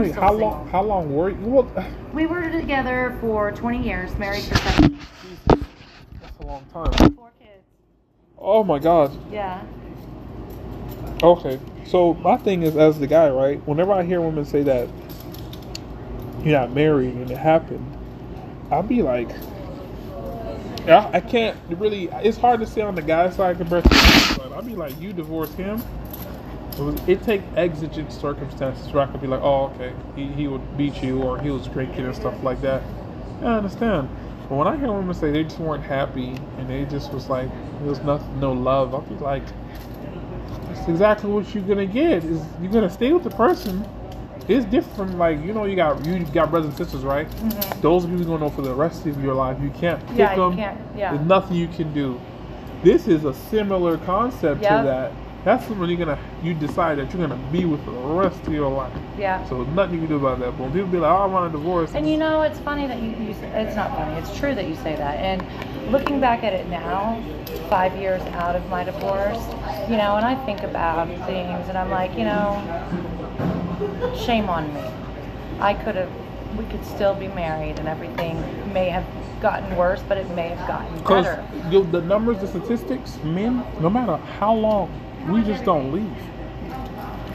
I'm Wait, still how single. long? How long were you? Well, We were together for 20 years, married for seven. that's a long time. Four kids. Oh my God. Yeah. Okay, so my thing is, as the guy, right? Whenever I hear women say that you're not married and it happened, I'll be like, I, I can't really. It's hard to say on the guy side compared to the woman's side. I'll be like, you divorced him. It, was, it take exigent circumstances where I could be like, oh, okay, he, he would beat you or he was drinking and stuff like that. I understand. But when I hear women say they just weren't happy and they just was like, there was nothing, no love, I'll be like, that's exactly what you're gonna get. Is you're gonna stay with the person. It's different from like you know you got you got brothers and sisters, right? Mhm. Those people you're gonna know for the rest of your life. You can't pick Yeah, them. can't- yeah. There's nothing you can do. This is a similar concept Yep. to that. That's when you're gonna you decide that you're gonna be with for the rest of your life. Yeah. So nothing you can do about that. But when people be like, "Oh, I want a divorce," And you know, it's funny that you, you say, it's not funny, it's true that you say that. And looking back at it now, five years out of my divorce, you know, and I think about things and I'm like, you know, shame on me. I could have, we could still be married and everything may have gotten worse, but it may have gotten better. Because the numbers, the statistics, men, no matter how long, we just don't leave.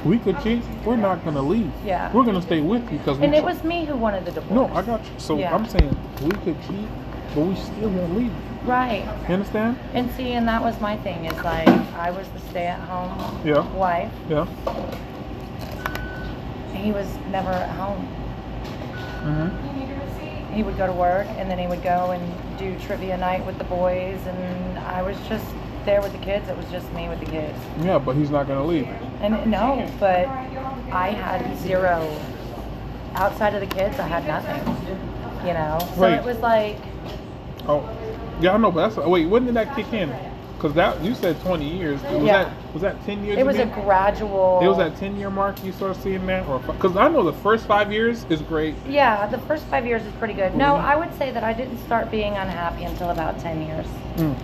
We could cheat, we're not gonna leave. Yeah. We're gonna stay with you because. And it was me who wanted the divorce. No, I got you. So Yeah. I'm saying we could cheat, but we still won't leave. Right. You understand? And see, and that was my thing, is like, I was the stay-at-home Yeah. wife. Yeah. He was never at home. Mm-hmm. he would go to work and then he would go and do trivia night with the boys and I was just there with the kids. It was just me with the kids. Yeah, but he's not gonna leave. And no, but I had zero outside of the kids. I had nothing. You know, so it was like Oh, yeah, I know, but that's wait. When did that kick in? Because that you said 20 years. Was Yeah. that was that 10 years? it was a gradual. It was that 10 year mark you started seeing that, or because I know the first five years is great. Yeah, the first five years is pretty good. No, Mhm. I would say that I didn't start being unhappy until about ten years. Mm.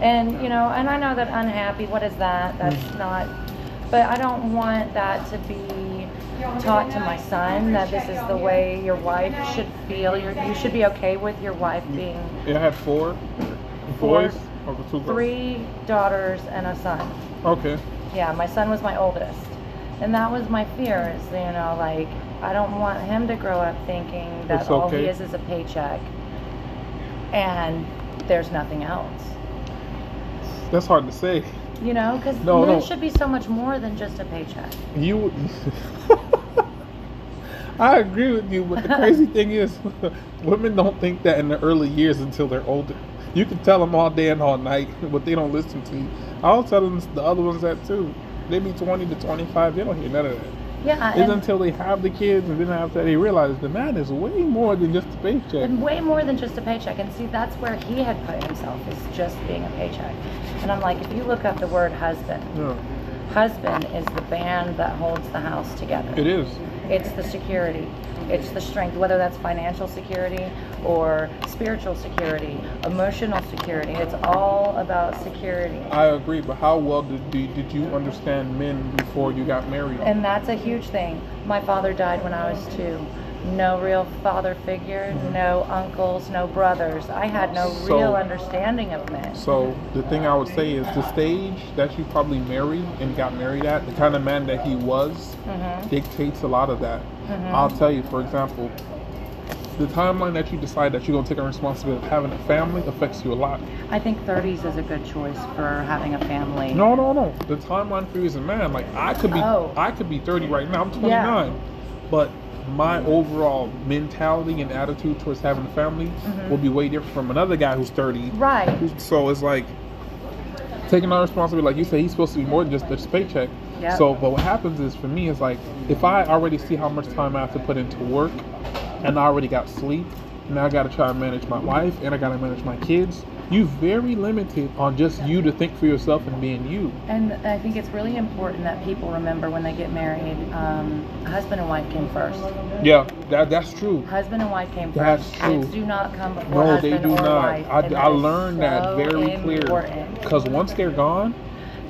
And you know, and I know that unhappy, what is that? That's Mm. not but I don't want that to be taught to my son that this is the way your wife should feel. You're, you should be okay with your wife being It had four Four, boys or two girls. three daughters and a son. Okay. Yeah, my son was my oldest. And that was my fear is, you know, like I don't want him to grow up thinking that It's all he is is a paycheck and there's nothing else. That's hard to say. You know, because No, no. should be so much more than just a paycheck. You. I agree with you, but the crazy thing is, women don't think that in the early years until they're older. You can tell them all day and all night, but they don't listen to you. I'll tell them the other ones that too. They be 20 to 25, they don't hear none of that. Yeah, It's until they have the kids, and then after that, they realize the man is way more than just a paycheck. and way more than just a paycheck. And see, that's where he had put himself is just being a paycheck. And I'm like, if you look up the word husband, Yeah, husband is the band that holds the house together. it is. It's the security. It's the strength, whether that's financial security or spiritual security, emotional security. It's all about security. I agree, but how well did did you understand men before you got married? And that's a huge thing. My father died when I was two. No real father figure, no uncles, no brothers. I had no So- real understanding of men. So the thing I would say is the stage that you probably married and got married at, the kind of man that he was, Mhm. dictates a lot of that. Mhm. I'll tell you, for example, the timeline that you decide that you're going to take a responsibility of having a family affects you a lot. I think 30s is a good choice for having a family. No, no, no. The timeline for you as a man, like I could be, Oh. I could be 30 right now. I'm 29, Yeah. but my overall mentality and attitude towards having a family Mhm. will be way different from another guy who's 30 Right. So it's like taking on responsibility, like you say, he's supposed to be more than just just paycheck. Yep. So, but what happens is for me is like if I already see how much time I have to put into work, and I already got sleep, now I got to try to manage my wife and I got to manage my kids. You're very limited on just you to think for yourself and being you. And I think it's really important that people remember when they get married, um, husband and wife came first. Yeah, that that's true. Husband and wife came That's first. true. Kids do not come before No, they do or not. wife. I, I that learned that so very clear. Because once they're gone,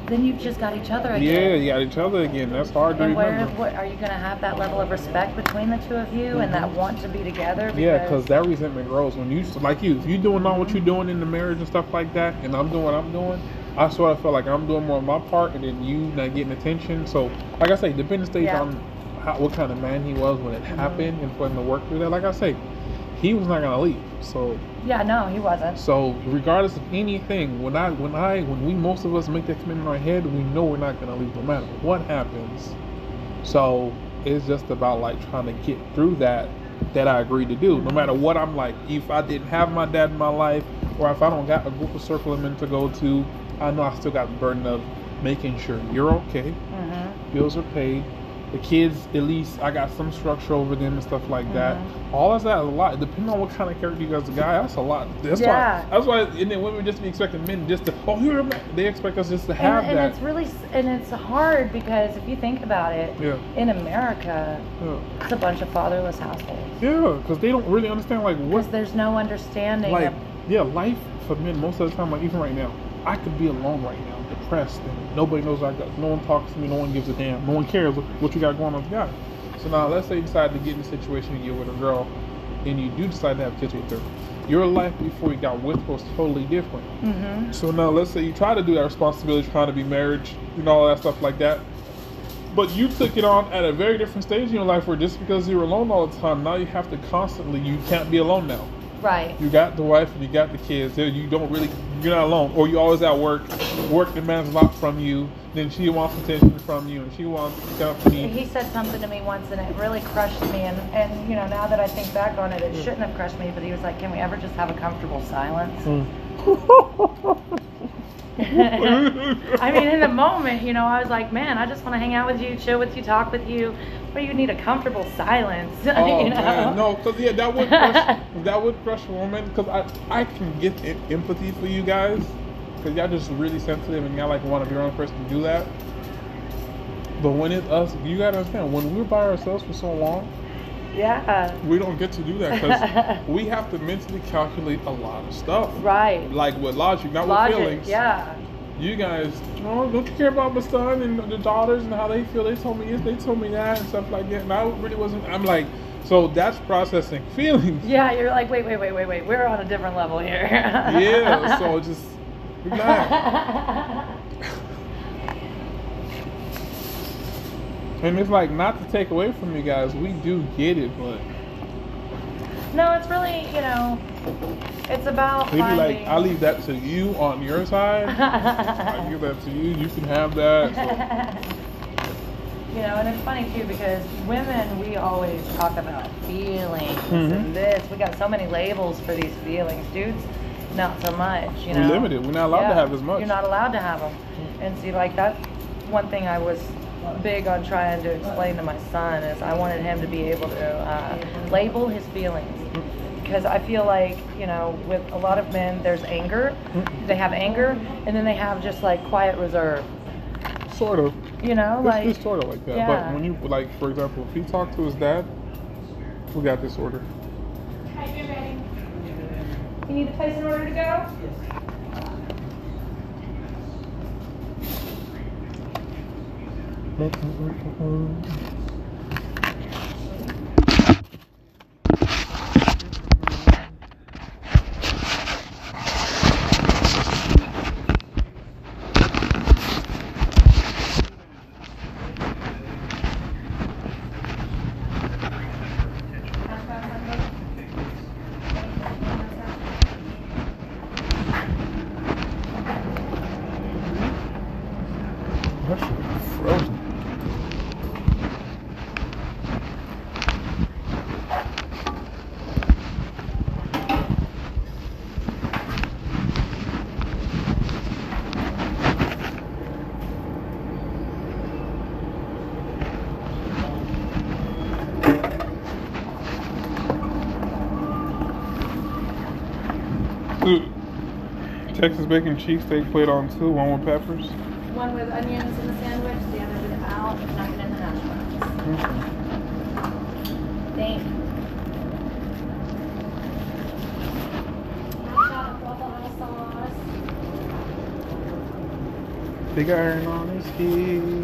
then you've just got each other again. Yeah, you got each other again. That's hard to And where, remember. what, are you going to have that level of respect between the two of you and that want to be together? Mm-hmm. Yeah, because that resentment grows when you like you. If you're doing all what you're doing in the marriage and stuff like that, and I'm doing what I'm doing, I sort of feel like I'm doing more of my part, and then you not getting attention. So, like I say, depending stage Yeah. on how, what kind of man he was when it Mhm. happened, and for him to work through that. Like I say, he was not gonna leave. So, Yeah, no, he wasn't. so regardless of anything, when I when I when we most of us make that commitment in our head, we know we're not gonna leave no matter what happens. So it's just about like trying to get through that that I agreed to do. No matter what I'm like, if I didn't have my dad in my life, or if I don't got a group of circle of men to go to, I know I still got the burden of making sure you're okay, hmm bills are paid. The kids, at least, I got some structure over them and stuff like that. Mm-hmm. All of that is a lot. Depending on what kind of character you guys, the guy, that's a lot. That's Yeah. why. That's why. And then women just be expecting men just to. Oh, man. They expect us just to have And, and that. it's really, and it's hard because if you think about it, yeah. in America, Yeah. it's a bunch of fatherless households. Yeah. Because they don't really understand like what Because there's no understanding like of yeah life for men most of the time like even right now i could be alone right now depressed and nobody knows i got no one talks to me no one gives a damn no one cares what, you got going on guy so now let's say you decide to get in a situation you're with a girl and you do decide to have kids with her. Your life before you got with her was totally different. Hmm so now let's say you try to do that responsibility trying to be married and all that stuff like that but you took it on at a very different stage in your life where just because you're alone all the time now you have to constantly you can't be alone now Right. you got the wife and you got the kids. You don't really, you're not alone. Or you always at work. Work demands a lot from you. Then she wants attention from you, and she wants company. He said something to me once and it really crushed me and, and you know, now that I think back on it, it mm. shouldn't have crushed me, but he was like, Can we ever just have a comfortable silence? Mm. I mean, in the moment, you know, I was like, man, I just want to hang out with you, chill with you, talk with you, but you need a comfortable silence. Oh you know? man, no, because yeah, that would crush, that would crush a woman. Because I I can get em- empathy for you guys, because y'all just really sensitive and y'all like want to be around a person to do that. But when it's us, you gotta understand when we're by ourselves for so long, Yeah. we don't get to do that because we have to mentally calculate a lot of stuff. Right. Like with logic, not Logic. with feelings. Yeah. You guys, oh, don't you care about my son and the daughters and how they feel? They told me this, they told me that, and stuff like that. And I really wasn't. I'm like, so that's processing feelings. Yeah, you're like, wait, wait, wait, wait, wait. We're on a different level here. Yeah, so just relax. And it's like not to take away from you guys, we do get it, but no, it's really, you know, it's about maybe like. I leave that to you on your side. I give that to you. You can have that. So. you know, and it's funny too because women, we always talk about feelings Mhm. and this. We got so many labels for these feelings. Dudes, not so much. You We're know, limited. We're not allowed to have as much. You're not allowed to have them. And see, like that's one thing I was big on trying to explain to my son is I wanted him to be able to uh, label his feelings. Because I feel like, you know, with a lot of men, there's anger. They have anger, and then they have just like quiet reserve. Sort of. You know, It's, like it's sort of like that. yeah. But when you like, for example, if he talked to his dad, we got this order. You need to place an order to go? That shit is frozen. Ooh. Texas bacon cheesesteak plate on two, one with peppers. One with onions in the sandwich, the other without, and nothing in the hash mm-hmm. browns. Thank you. Shot of sauce. Big iron on his feet.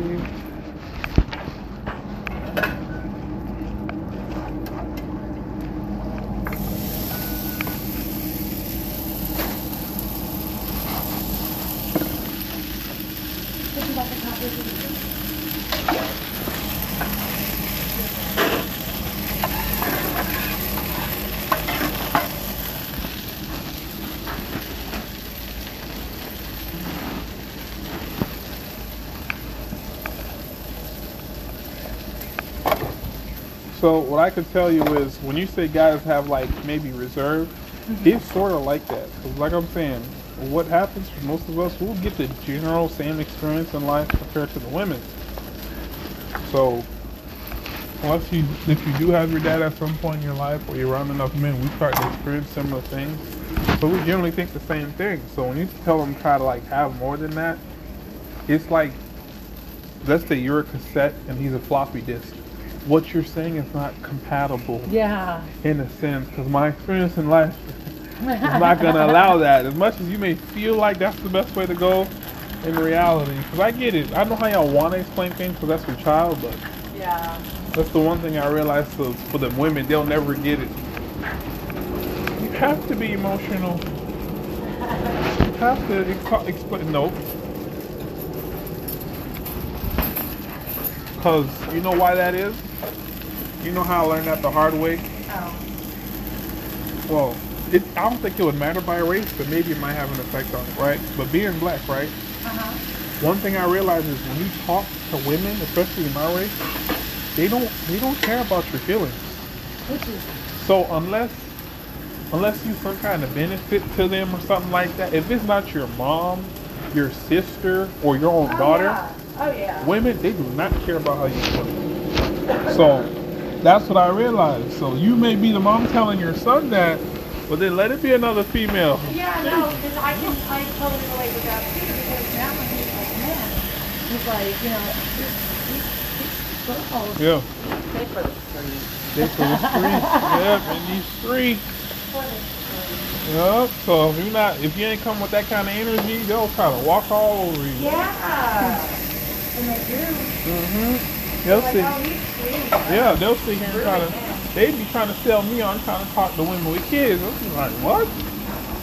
So what I can tell you is when you say guys have like maybe reserve, Mm-hmm. it's sort of like that. 'Cause like I'm saying, what happens for most of us, we'll get the general same experience in life compared to the women. So unless you, if you do have your dad at some point in your life or you're around enough men, we start to experience similar things. But we generally think the same thing. So when you tell them try to like have more than that, it's like let's say you're a cassette and he's a floppy disk. What you're saying is not compatible Yeah. in a sense because my experience in life is not going to allow that. As much as you may feel like that's the best way to go, in reality, because I get it. I know how y'all want to explain things because that's your child, but Yeah. that's the one thing I realized for, for the women, they'll never get it. You have to be emotional. You have to ex- explain. No. Because you know why that is? You know how I learned that the hard way? Oh. Well, it, I don't think it would matter by race, but maybe it might have an effect on it, right? But being black, right? Uh-huh. One thing I realize is when you talk to women, especially in my race, they don't they don't care about your feelings. So unless unless you some kind of benefit to them or something like that, if it's not your mom, your sister, or your own oh, daughter, Yeah. Oh yeah. women they do not care about how you feel. So that's what I realized. So you may be the mom telling your son that, but then let it be another female. Yeah, no, because I can, I totally relate with that too. Because now when he's like, man, he's like, you know, these, these, these girls, Yeah. they for the street. They for the streets. yep, in these streets. For the street. Yep. So if you not if you ain't come with that kind of energy, they'll try to walk all over you. Yeah. And they do. Mm-hmm. They'll like, see. oh. Yeah, they'll see Really? trying to. They be trying to sell me on trying to talk to women with kids. I'm like, what?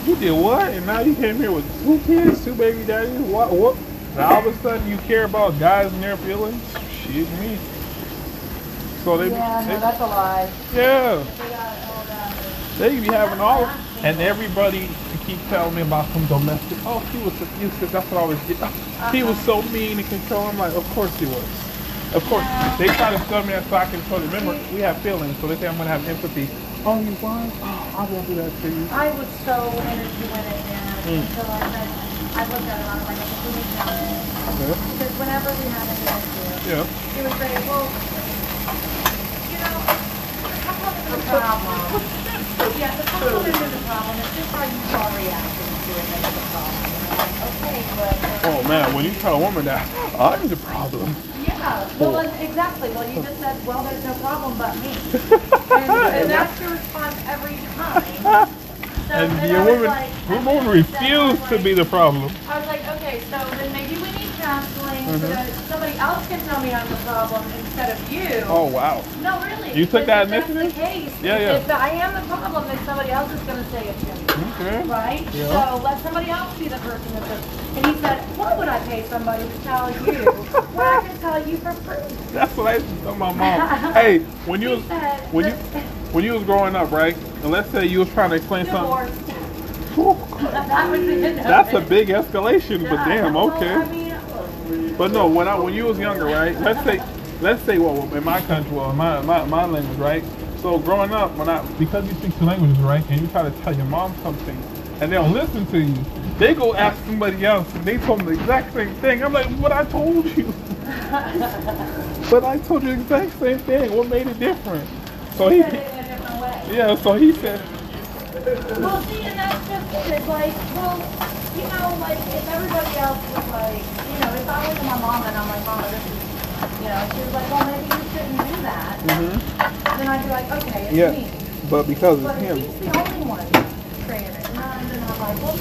You did what? And now you came here with two kids, two baby daddies. What? What? Now all of a sudden you care about guys and their feelings? Shit, me. So they, Yeah, they no, that's a lie. yeah. They. They be having all, and everybody to keep telling me about some domestic. Oh, he was abusive. That's what I always get. He was so mean and controlling. I'm like, of course he was. Of course. Yeah. They try to tell me that so I can control. Remember, we have feelings, so they say I'm gonna have empathy. Oh, you was? Oh, I won't do that to you. I was so energy with it, man. Mm. Until I said, I looked at it I was like, okay, we need counseling. Yeah. Because whenever we had an issue, Yeah. he would say, well, you know, the couple isn't the problem. Yeah, the isn't the problem. It's just how you are reacting to it that's the problem. Like, okay, but. Oh man, when you tell a woman that, I'm the problem. Yeah, well, and- exactly. Well, you just said, well, there's no problem but me. And, and that's your response every time. So, And your woman, like- woman then I said, I refused was to be the problem. I was like, okay, so then maybe we counseling so Mhm. that somebody else can tell me I'm the problem instead of you. Oh wow. No, really. You took that if that's the case, Yeah, yeah. If I am the problem, then somebody else is going to say it to me. Okay. Right? Yeah. So let somebody else be the person that says. And he said, why would I pay somebody to tell you when I can tell you for free? That's what I used to tell my mom. hey, when you was when you when you was growing up, right? And let's say you was trying to explain something. divorce. Whew, that was the end of That's a big escalation, but damn, okay. But no, when I when you was younger, right? Let's say let's say well in my country, well in my, my my language, right? So growing up, when I because you speak two languages, right, and you try to tell your mom something, and they don't listen to you, they go ask somebody else, and they told them the exact same thing. I'm like, what I told you. but I told you the exact same thing. What made it different? So he, said it in a different way. yeah. So he said, Well, see, and that's just it. Like, well, you know, like if everybody else was like, you know, if I was my mom and I'm like, Mama, this is, you know, she was like, well, maybe you shouldn't do that. mm-hmm. Then I'd be like, okay, it's yeah. me. But because But if him, he's the only one saying it. And then I'm like, well,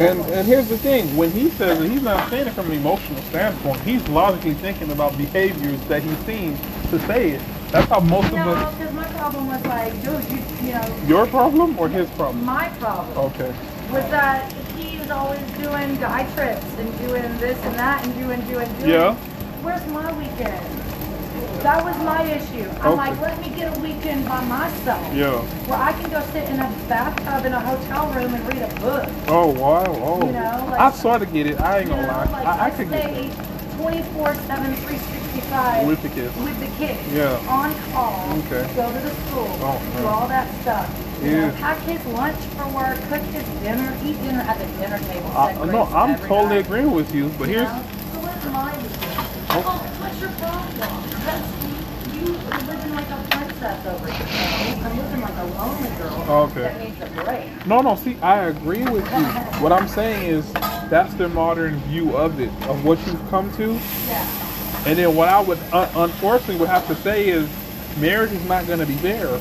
And and here's the thing: when he says it, he's not saying it from an emotional standpoint. He's logically thinking about behaviors that he's seen to say it. That's how most you of us. because my problem was like, dude, you, you know, Your problem or his problem? my problem Okay. was that was always doing guy trips and doing this and that and doing, doing, doing. Yeah. Where's my weekend? That was my issue. I'm Okay. like, let me get a weekend by myself. Yeah. Where I can go sit in a bathtub in a hotel room and read a book. Oh wow. Oh. You know, like- I sort of get it. I ain't gonna know, lie. like I, I could get that. 24 7, 365 With the kids. with the kids. Yeah. On call. Okay. Go to the school. Oh, do all that stuff. You know, pack his lunch for work, cook his dinner, eat dinner at the dinner table. Uh, I, no, I'm totally night, agreeing with you. But you here's know? So what's my weekend? Oh. oh, what's your problem? That's, you are living like a princess over here. I'm living like a lonely girl Okay. that needs a break. No, no. See, I agree with you. What I'm saying is that's the modern view of it, of what you've come to. Yeah. And then what I would un- unfortunately would have to say is marriage is not going to be there.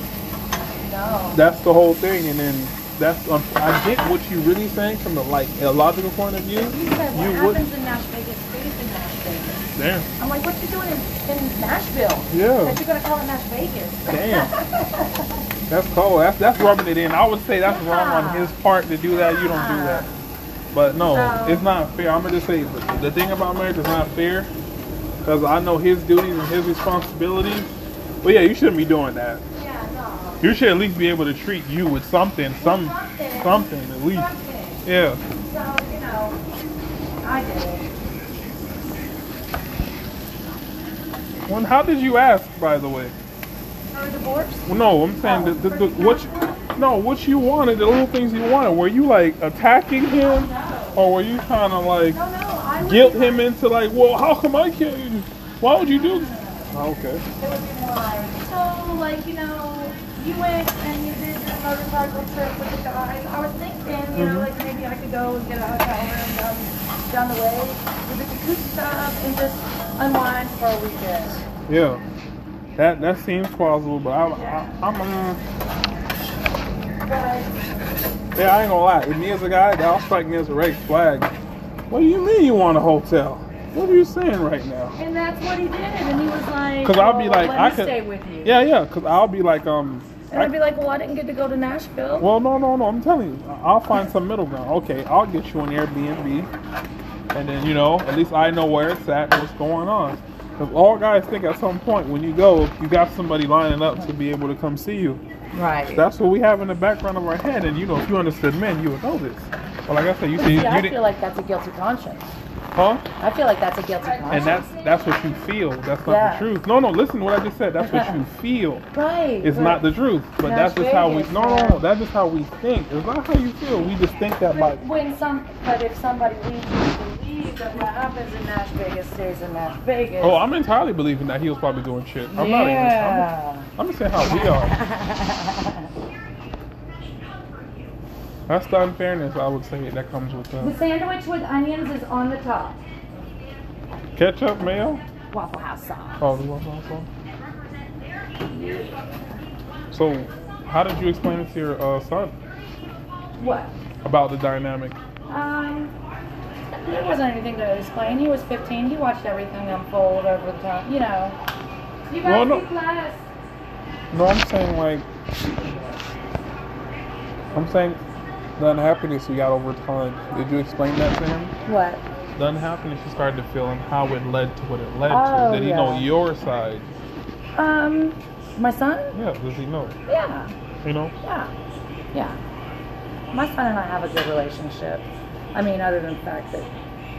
No. That's the whole thing. And then that's un- I get what you're really saying from the like a logical point of view. You said what You would. happens in Nash Vegas stays in Nash Vegas. Damn. I'm like, what you doing in, in Nashville? Yeah. That you're gonna call it Nash Vegas? Damn. That's cold. That's that's rubbing it in. I would say that's wrong on his part to do that. You don't do that. But no, So- it's not fair. I'm gonna just say the thing about marriage is not fair because I know his duties and his responsibilities. But yeah, you shouldn't be doing that. You should at least be able to treat you with something, some Something. something at least. Something. Yeah. So, you know, I did how did you ask, by the way? For a divorce? Well, no, I'm saying oh, the, the, the, what you, no, what you wanted, the little things you wanted. Were you like attacking him, No. or were you trying to like No, no. Guilt him into like, well, how come I can't? Why would you do? This? Oh, okay. It would be more like, so, like, you know, you went and you did your motorcycle trip with the guys. I was thinking, you know, like maybe I could go and get a hotel room down, down the way with the jacuzzi stuff and just unwind for a weekend. Yeah. That that seems plausible, but I, I, I'm uh, But yeah, I ain't gonna lie. If me as a guy, that'll strike me as a red flag. What do you mean you want a hotel? What are you saying right now? And that's what he did, and he was like, Because I'll be "Well, like, I could stay with you. Yeah, yeah. Because I'll be like, um. And I'd be like, well, I didn't get to go to Nashville. Well, no, no, no. I'm telling you, I'll find some middle ground. Okay, I'll get you an Airbnb, and then you know, at least I know where it's at, and what's going on. Because all guys think at some point when you go, you got somebody lining up to be able to come see you. right. That's what we have in the background of our head, and you know, if you understood men, you would know this. Well, like I said, you see, See, you I didn't, feel like that's a guilty conscience. Huh? I feel like that's a guilty conscience. And that's that's what you feel. That's not Yeah. the truth. No, no. Listen, to what I just said. That's what you feel. right. It's but- not the truth, but Las that's just how we. No, no, no. That's just how we think. It's not how you feel. We just think that by. But when some, but if somebody leads you believe that what happens in Nash Vegas stays in Nash Vegas. Oh, I'm entirely believing that he was probably doing shit. I'm not even. yeah. I'm, I'm just saying how we are. That's the unfairness I would say that comes with the uh, sandwich with onions is on the top. ketchup, mayo. Waffle House sauce. Oh, the Waffle House sauce. So, how did you explain it to your uh, son What? about the dynamic? Um, there wasn't anything to explain. He was 15. He watched everything unfold over the time. You know. You guys Well, no- blessed. No, I'm saying like, I'm saying the unhappiness you got over time. Did you explain that to him? What? The unhappiness you started to feel and how it led to what it led Oh, to. Did he know your side? Um, my son? Yeah, does he know? Yeah. You know? Yeah. Yeah. My son and I have a good relationship. I mean, other than the fact that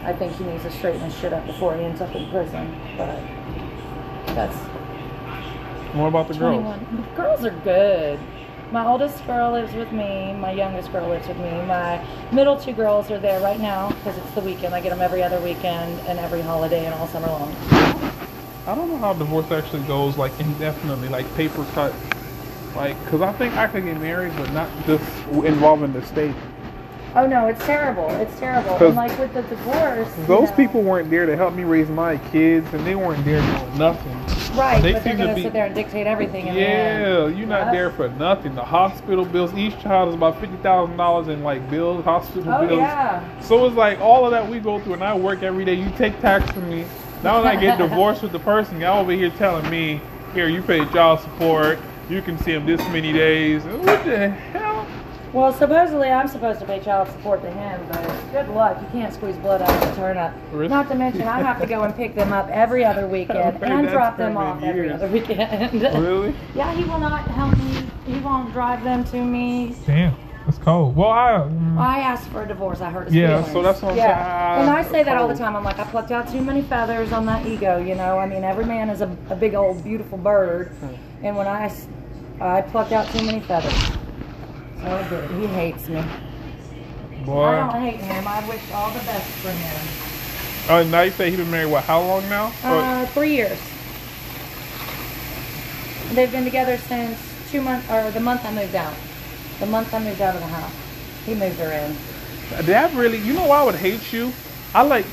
I think he needs to straighten his shit up before he ends up in prison. But that's What about the girls? 21. The girls are good. My oldest girl lives with me. My youngest girl lives with me. My middle two girls are there right now because it's the weekend. I get them every other weekend and every holiday and all summer long. I don't know how divorce actually goes, like indefinitely, like paper cut. Like, cause I think I could get married, but not just involving the state. Oh no, it's terrible. It's terrible. And like with the divorce, you Those know- people weren't there to help me raise my kids, and they weren't there doing nothing. Right, They but they're seem to sit there and dictate everything. In the end. Yeah, you're not there for nothing. The hospital bills, each child is about fifty thousand dollars in like bills, hospital Oh bills. yeah. So it's like all of that we go through, and I work every day. You take tax from me. Now when I get divorced with the person, y'all over here telling me, here you pay child support. You can see him this many days. What the hell? Well, supposedly I'm supposed to pay child support to him, but good luck. You can't squeeze blood out of a turnip. Really? Not to mention I have to go and pick them up every other weekend and drop them off every other weekend. Really? yeah, he will not help me. He won't drive them to me. Damn, that's cold. Well, I. mm, I asked for a divorce. I heard. Yeah, feelings. so that's what I'm yeah. saying. And I say that all the time. I'm like, I plucked out too many feathers on that ego. You know, I mean, every man is a, a big old beautiful bird, and when I I plucked out too many feathers. So I did. He hates me. Boy. I don't hate him. I wish all the best for him. Oh, now you say he's been married what? How long now? Or- Uh, three years. They've been together since two months, or the month I moved out. The month I moved out of the house. He moved her in. That really, you know why I would hate you? I like,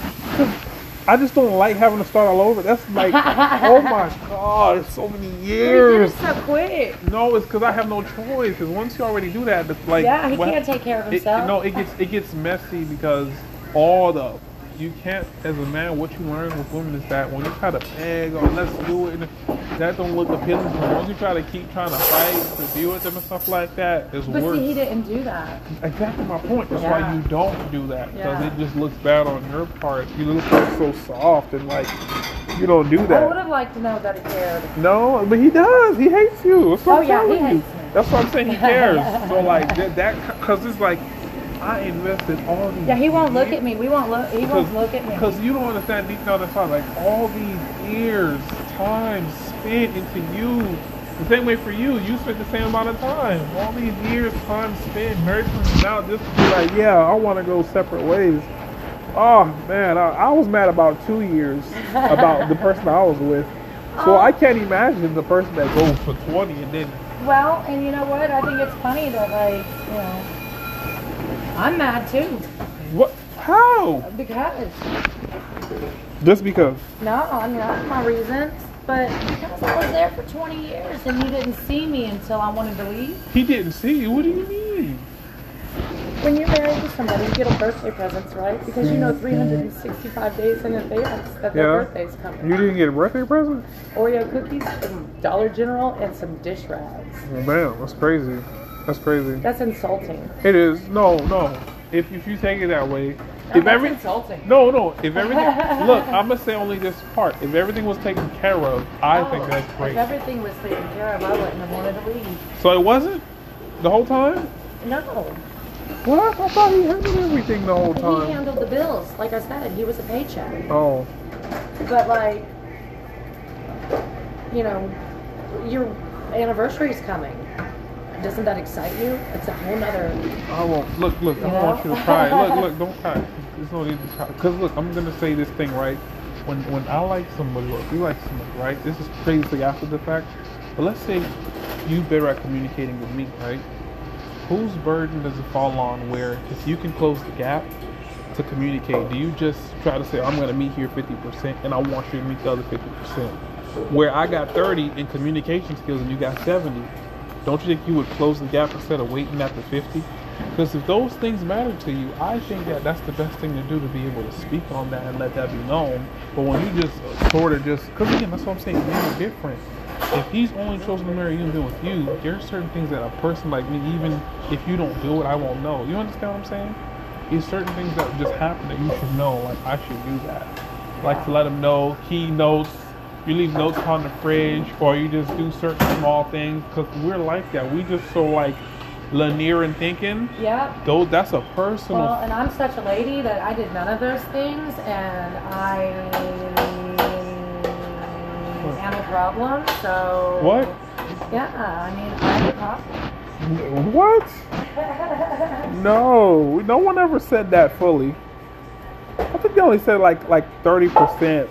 I just don't like having to start all over. That's like, oh my god, it's so many But he did years. it so quick. No, it's because I have no choice. Because once you already do that, it's like, yeah, he what- can't take care of it, himself. no, it gets it gets messy because all the you can't as a man. What you learn with women is that when you try to beg or let's do it, and that don't look appealing. to them. Once you try to keep trying to fight to deal with them and stuff like that, it's but worse. see, he didn't do that. Exactly my point. That's why you don't do that because Yeah. it just looks bad on your part. You look like so soft and like you don't do that. I would have liked to know that he cared. No, but he does. He hates you. That's what Oh, I'm yeah, he you. hates me. That's what I'm saying. He cares. so like that, that because it's like I invested all these. Yeah, he won't look at me. We won't look. He won't look at me. Because you don't understand deep down inside, like all these years, time spent into you. The same way for you, you spent the same amount of time. All these years, time spent nurturing. Now just to be like, yeah, I want to go separate ways. Oh man, I, I was mad about two years about the person I was with. So Oh. I can't imagine the person that goes for 20 and then Well, and you know what? I think it's funny that like, you know, I'm mad too what? How? because Just because. no, I mean that's my reason. but because I was there for 20 years and you didn't see me until I wanted to leave. He didn't see you. What do you mean? When you're married to somebody, you get a birthday present, right? Because you know 365 days in advance that their Yeah. birthday's coming. You didn't get a birthday present? Oreo cookies from Dollar General and some dish rags. Oh, well, damn, that's crazy. That's crazy. That's insulting. It is. No, no. If, if you take it that way, No, if that's every insulting. no, no. If everything look, I'm gonna say only this part. If everything was taken care of, I oh, think that's that's If everything was taken care of, I wouldn't have wanted to leave. So it wasn't the whole time. No. What? I thought he handled everything the whole time. He handled the bills. Like I said, he was a paycheck. Oh, But like, you know, your anniversary's coming. Doesn't that excite you? It's a whole nother. I won't. Look, look. I don't want you to cry. Look, look. Don't cry. There's no need to cry. Cause look, I'm gonna say this thing right. When when I like somebody or you like somebody, right? This is crazy after the fact. But let's say you better at communicating with me, right? Whose burden does it fall on where if you can close the gap to communicate, do you just try to say, I'm gonna meet here 50% and I want you to meet the other 50%? Where I got 30 in communication skills and you got 70, don't you think you would close the gap instead of waiting at the 50? Because if those things matter to you, I think that that's the best thing to do to be able to speak on that and let that be known. But when you just sort of just, because again, that's what I'm saying, men are different. If he's only chosen to marry you and be with you, there's certain things that a person like me, even if you don't do it, I won't know. You understand what I'm saying? There's certain things that just happen that you should know, like I should do that. Like to let him know, he notes, you leave notes on the fridge, or you just do certain small things, because we're like that. We just so like linear in thinking. Yeah. Though that's a personal. Well, and I'm such a lady that I did none of those things, and I am a problem. So. what? Yeah, I mean, I'm a problem. What? No, no one ever said that fully. I think they only said like like thirty percent.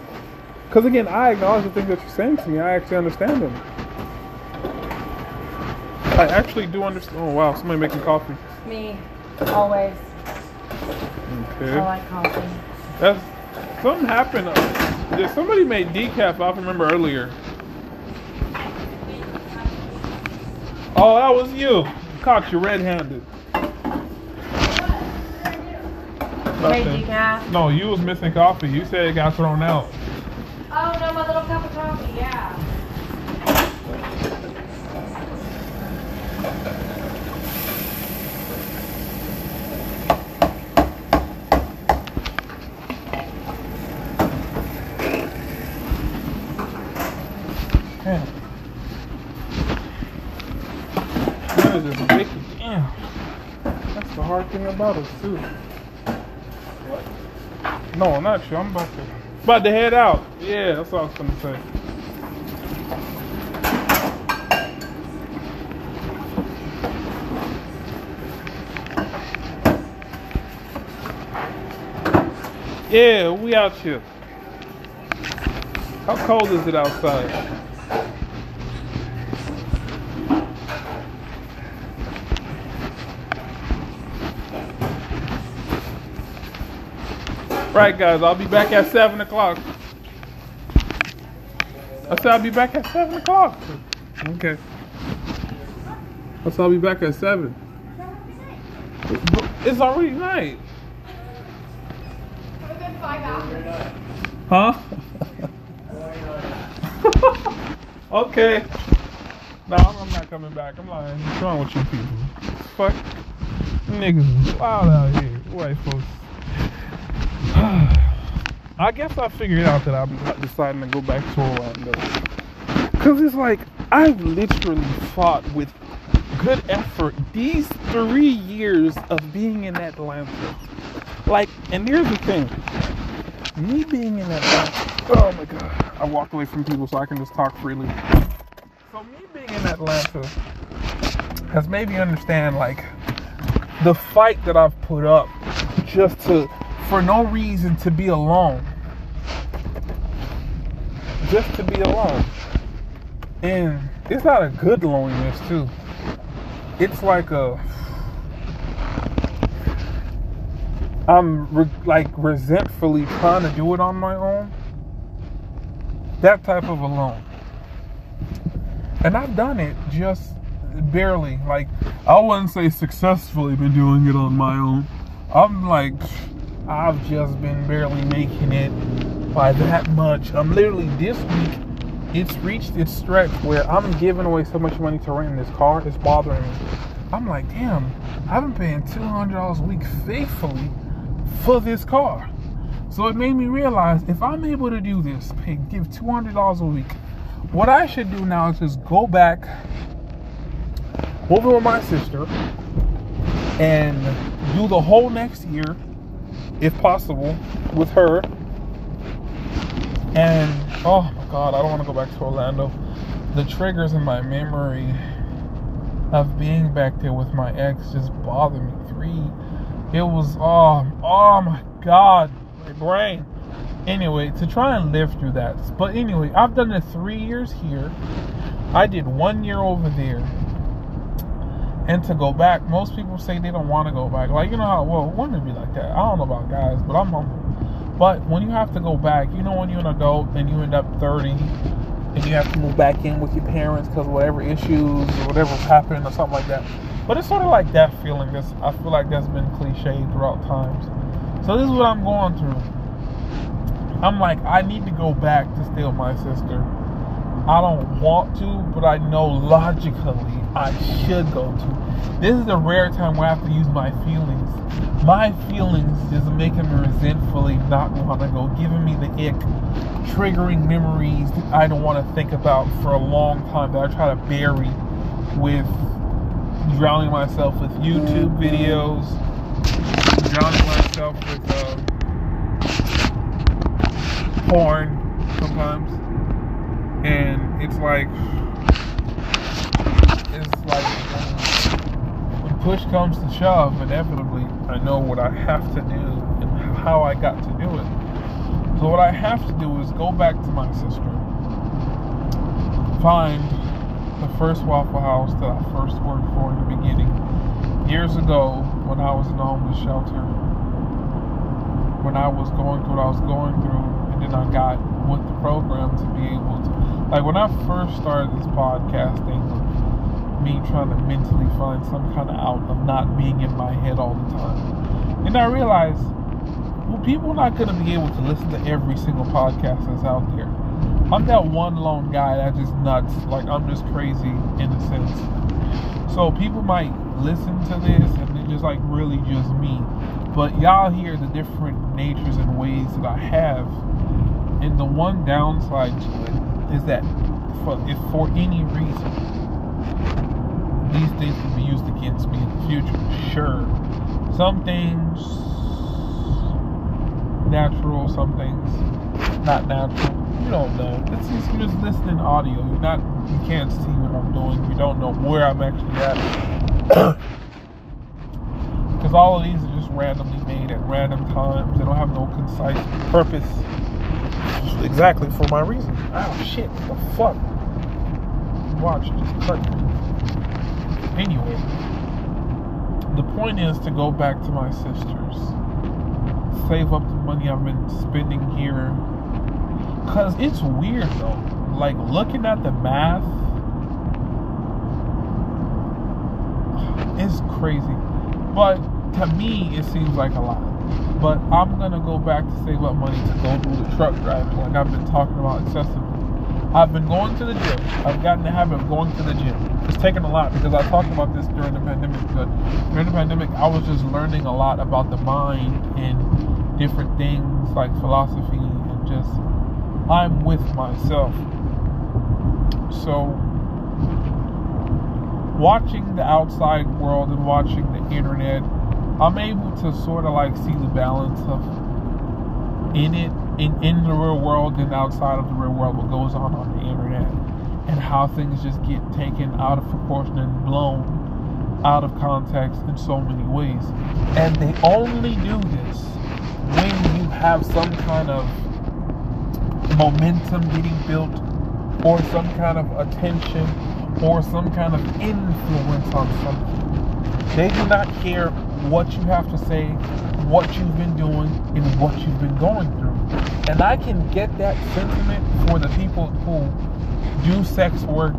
Because again, I acknowledge the things that you're saying to me. I actually understand them. I actually do understand. Oh wow, somebody making coffee. Me, always. Okay. I like coffee. That's something happened. Uh, somebody made decaf. I remember earlier. Oh, that was you. cock. You're red-handed. Hey decaf. No, you was missing coffee. You said it got thrown out. Oh no, my little cup of coffee. Yeah. That's the hard thing about us too. What? No, not you. I'm about to about to head out. Yeah, that's what I was gonna say. Yeah, we out here. How cold is it outside? Right, guys, I'll be back at 7 o'clock. I said I'll be back at 7 o'clock. Okay. I said I'll be back at 7. It's already night. Huh? okay. No, I'm I'm not coming back. I'm lying. What's wrong with you people? Fuck. Niggas is wild out here. White folks. I guess I figured out that I'm not deciding to go back to Orlando. Because it's like, I've literally fought with good effort these three years of being in Atlanta. Like, and here's the thing me being in Atlanta, oh my god, I walked away from people so I can just talk freely. So, me being in Atlanta has made me understand, like, the fight that I've put up just to, for no reason, to be alone. Just to be alone. And it's not a good loneliness, too. It's like a. I'm re- like resentfully trying to do it on my own. That type of alone. And I've done it just barely. Like, I wouldn't say successfully been doing it on my own. I'm like, I've just been barely making it by that much. I'm literally this week, it's reached its stretch where I'm giving away so much money to rent this car, it's bothering me. I'm like, damn, I've been paying $200 a week faithfully for this car. So it made me realize if I'm able to do this, pay, give $200 a week, what I should do now is just go back over with my sister and do the whole next year, if possible, with her. And oh my god, I don't want to go back to Orlando. The triggers in my memory of being back there with my ex just bother me. Three, it was oh oh my god, my brain. Anyway, to try and live through that. But anyway, I've done it three years here. I did one year over there. And to go back, most people say they don't want to go back. Like, you know how, well, women be like that. I don't know about guys, but I'm humble. But when you have to go back, you know, when you're an adult and you end up 30 and you have to move back in with your parents because whatever issues or whatever's happened or something like that. But it's sort of like that feeling. That's, I feel like that's been cliched throughout times. So this is what I'm going through. I'm like, I need to go back to steal my sister. I don't want to, but I know logically I should go to. This is a rare time where I have to use my feelings. My feelings is making me resentfully not want to go, giving me the ick, triggering memories that I don't want to think about for a long time that I try to bury with drowning myself with YouTube videos, drowning myself with um, porn sometimes and it's like it's like when push comes to shove inevitably i know what i have to do and how i got to do it. So what i have to do is go back to my sister find the first waffle house that i first worked for in the beginning. Years ago when i was in the homeless shelter when i was going through what i was going through and then i got with the program to be able like when I first started this podcasting, me trying to mentally find some kind of out of not being in my head all the time. And I realized, well, people are not going to be able to listen to every single podcast that's out there. I'm that one lone guy that just nuts. Like, I'm just crazy in a sense. So people might listen to this and it's just like really just me. But y'all hear the different natures and ways that I have. And the one downside to it is that for, if for any reason these things can be used against me in the future, sure. Some things natural, some things not natural. You don't know. It's just, you're just listening audio. You're not you can't see what I'm doing. You don't know where I'm actually at. Because all of these are just randomly made at random times. They don't have no concise purpose. Exactly for my reason. Oh shit, what the fuck? Watch just cut me. Anyway, the point is to go back to my sisters. Save up the money I've been spending here. Cause it's weird though. Like looking at the math it's crazy. But to me, it seems like a lot. But I'm gonna go back to save up money to go do the truck driving, like I've been talking about excessively. I've been going to the gym. I've gotten the habit of going to the gym. It's taken a lot because I talked about this during the pandemic. But during the pandemic, I was just learning a lot about the mind and different things like philosophy and just I'm with myself. So watching the outside world and watching the internet, I'm able to sort of like see the balance of in it, in, in the real world and outside of the real world, what goes on on the internet, and how things just get taken out of proportion and blown out of context in so many ways. And they only do this when you have some kind of momentum getting built or some kind of attention or some kind of influence on something. They do not care what you have to say, what you've been doing, and what you've been going through. And I can get that sentiment for the people who do sex work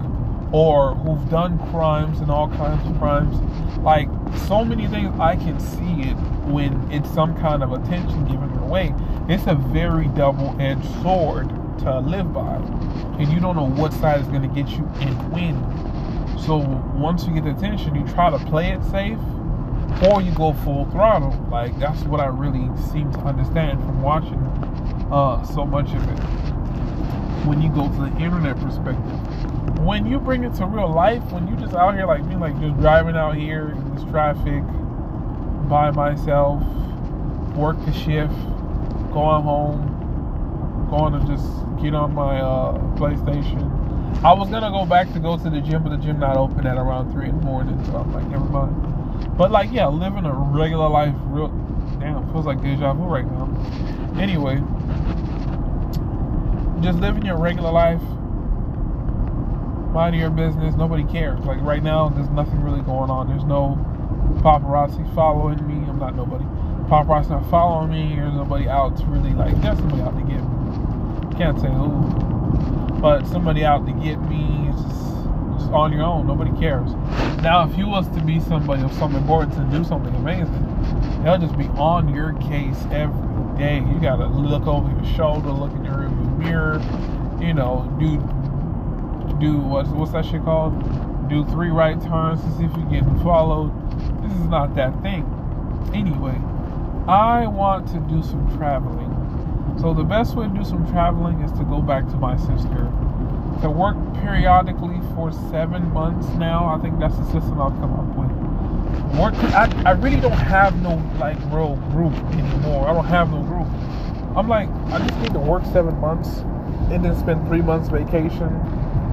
or who've done crimes and all kinds of crimes. Like so many things, I can see it when it's some kind of attention given away. It's a very double edged sword to live by. And you don't know what side is going to get you and when. So once you get the attention, you try to play it safe or you go full throttle. Like that's what I really seem to understand from watching uh, so much of it. When you go to the internet perspective, when you bring it to real life, when you just out here like me, like just driving out here in this traffic by myself, work the shift, going home, going to just get on my uh, PlayStation. I was gonna go back to go to the gym, but the gym not open at around three in the morning, so I'm like, never mind. But like, yeah, living a regular life, real damn, feels like deja vu right now. Anyway, just living your regular life, minding your business. Nobody cares. Like right now, there's nothing really going on. There's no paparazzi following me. I'm not nobody. Paparazzi not following me. There's nobody out to really like. There's somebody out to get me. Can't say who, but somebody out to get me. It's on your own. Nobody cares. Now, if you was to be somebody of some importance and do something amazing, they'll just be on your case every day. You gotta look over your shoulder, look in your rearview mirror. You know, do do what's what's that shit called? Do three right turns to see if you're getting followed. This is not that thing. Anyway, I want to do some traveling. So the best way to do some traveling is to go back to my sister. To work periodically for seven months now. I think that's the system I've come up with. Work I, I really don't have no like real group anymore. I don't have no group. I'm like, I just need to work seven months and then spend three months vacation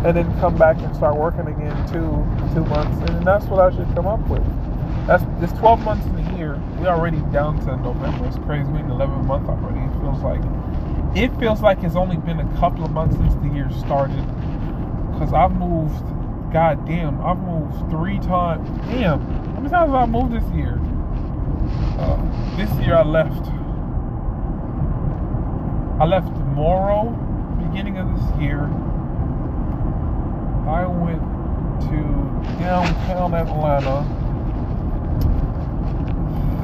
and then come back and start working again two two months, and that's what I should come up with. That's just 12 months in a year. We're already down to November. It's crazy. We're in the 11th month already. It feels like it feels like it's only been a couple of months since the year started. Cause I've moved. God damn, I've moved three times. Damn, how many times have I moved this year? Uh, this year I left. I left tomorrow, beginning of this year. I went to downtown Atlanta.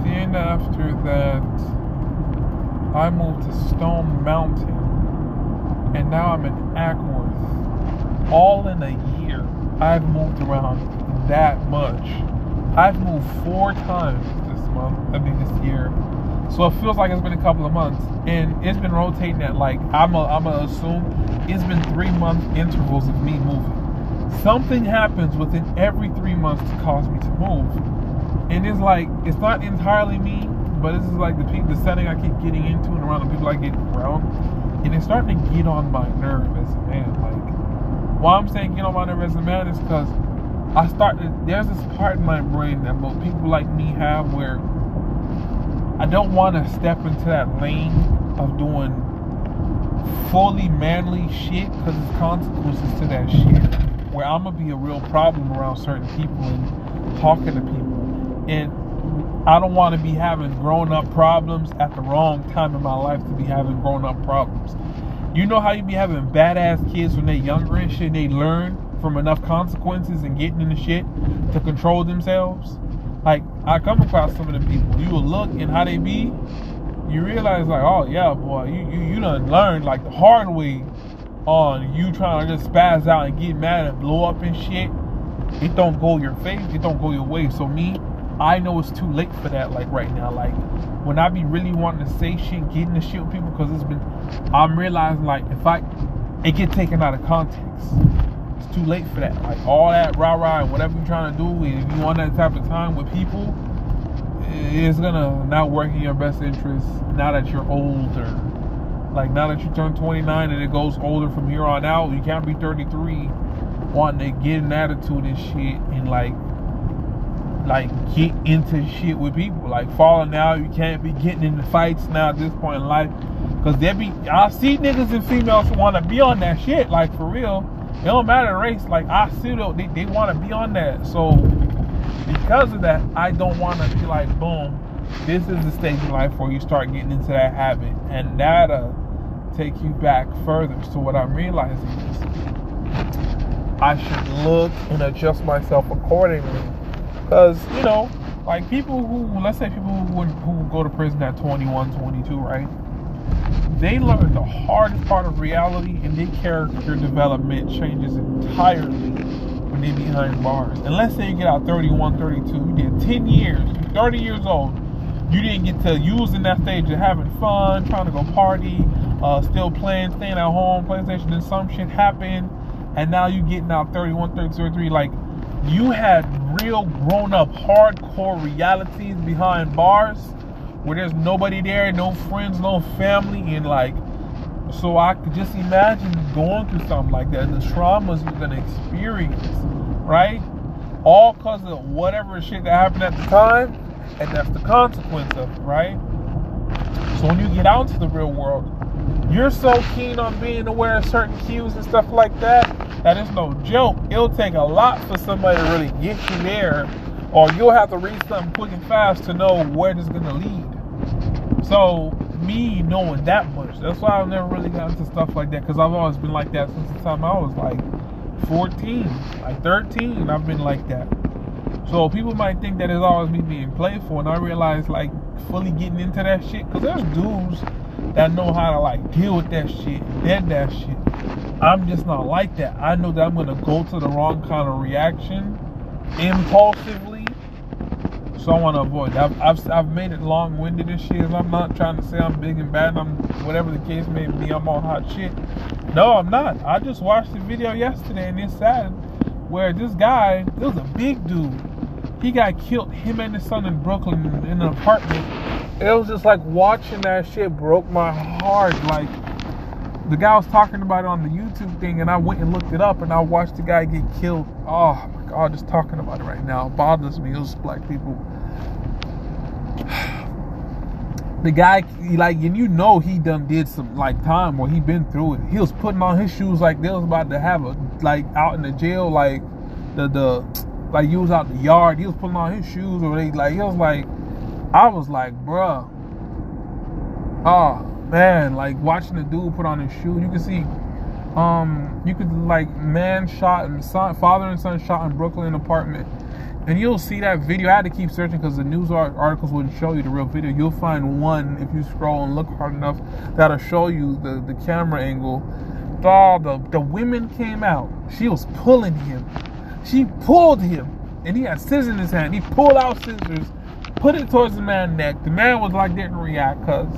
Then after that, I moved to Stone Mountain. And now I'm in Acworth. All in a year, I've moved around that much. I've moved four times this month, I mean this year. So it feels like it's been a couple of months, and it's been rotating at like I'm a, I'm gonna assume it's been three month intervals of me moving. Something happens within every three months to cause me to move, and it's like it's not entirely me, but this is like the people, the setting I keep getting into and around the people I get around, and it's starting to get on my nerve as a man. Like, why I'm saying get on my a man is because I start. There's this part in my brain that most people like me have where I don't want to step into that lane of doing fully manly shit because there's consequences to that shit. Where I'm gonna be a real problem around certain people and talking to people. And I don't want to be having grown up problems at the wrong time in my life to be having grown up problems. You know how you be having badass kids when they're younger and shit, they learn from enough consequences and getting into shit to control themselves? like I come across some of the people, you will look and how they be, you realize like, oh yeah, boy, you you you done learned like the hard way on you trying to just spaz out and get mad and blow up and shit. It don't go your face, it don't go your way. So me, I know it's too late for that. Like right now, like when I be really wanting to say shit, getting the shit with people, because it's been, I'm realizing like if I, it get taken out of context it's too late for that. Like all that rah rah and whatever you're trying to do, if you want that type of time with people, it's gonna not work in your best interest now that you're older. Like now that you turn 29 and it goes older from here on out, you can't be 33 wanting to get an attitude and shit and like like get into shit with people. Like falling out, you can't be getting into fights now at this point in life. Cause there be I see niggas and females wanna be on that shit, like for real. It don't matter the race. Like I see them, they, they want to be on that. So because of that, I don't want to be like, boom, this is the stage in life where you start getting into that habit, and that'll take you back further. So what I'm realizing is, I should look and adjust myself accordingly. Because you know, like people who, let's say people who who go to prison at 21, 22, right? they learn the hardest part of reality and their character development changes entirely when they're behind bars. And let's say you get out 31, 32, you did 10 years, 30 years old, you didn't get to use in that stage of having fun, trying to go party, uh, still playing, staying at home, PlayStation, and some shit happened, and now you getting out 31, 32, 33, like you had real grown up hardcore realities behind bars where there's nobody there, no friends, no family, and like, so I could just imagine going through something like that, and the traumas you're gonna experience, right? All because of whatever shit that happened at the time, and that's the consequence of it, right? So when you get out into the real world, you're so keen on being aware of certain cues and stuff like that that it's no joke. It'll take a lot for somebody to really get you there, or you'll have to read something quick and fast to know where it's gonna lead. So me knowing that much, that's why I've never really gotten into stuff like that because I've always been like that since the time I was like 14, like 13. I've been like that. So people might think that it's always me being playful, and I realize like fully getting into that shit because there's dudes that know how to like deal with that shit, dead that shit. I'm just not like that. I know that I'm gonna go to the wrong kind of reaction impulsively so I want to avoid. I've, I've, I've made it long winded and shit. I'm not trying to say I'm big and bad. I'm whatever the case may be. I'm on hot shit. No, I'm not. I just watched the video yesterday and it's sad where this guy, this was a big dude. He got killed. Him and his son in Brooklyn in an apartment. It was just like watching that shit broke my heart. Like the guy was talking about it on the YouTube thing, and I went and looked it up, and I watched the guy get killed. Oh my god, just talking about it right now it bothers me. Those black people the guy like and you know he done did some like time where he been through it he was putting on his shoes like they was about to have a like out in the jail like the the like you was out the yard he was putting on his shoes or they like he was like i was like bruh oh man like watching the dude put on his shoe you can see um, you could like man shot and son, father and son shot in Brooklyn apartment, and you'll see that video. I had to keep searching because the news articles wouldn't show you the real video. You'll find one if you scroll and look hard enough that'll show you the the camera angle. All the the women came out. She was pulling him. She pulled him, and he had scissors in his hand. He pulled out scissors, put it towards the man's neck. The man was like didn't react because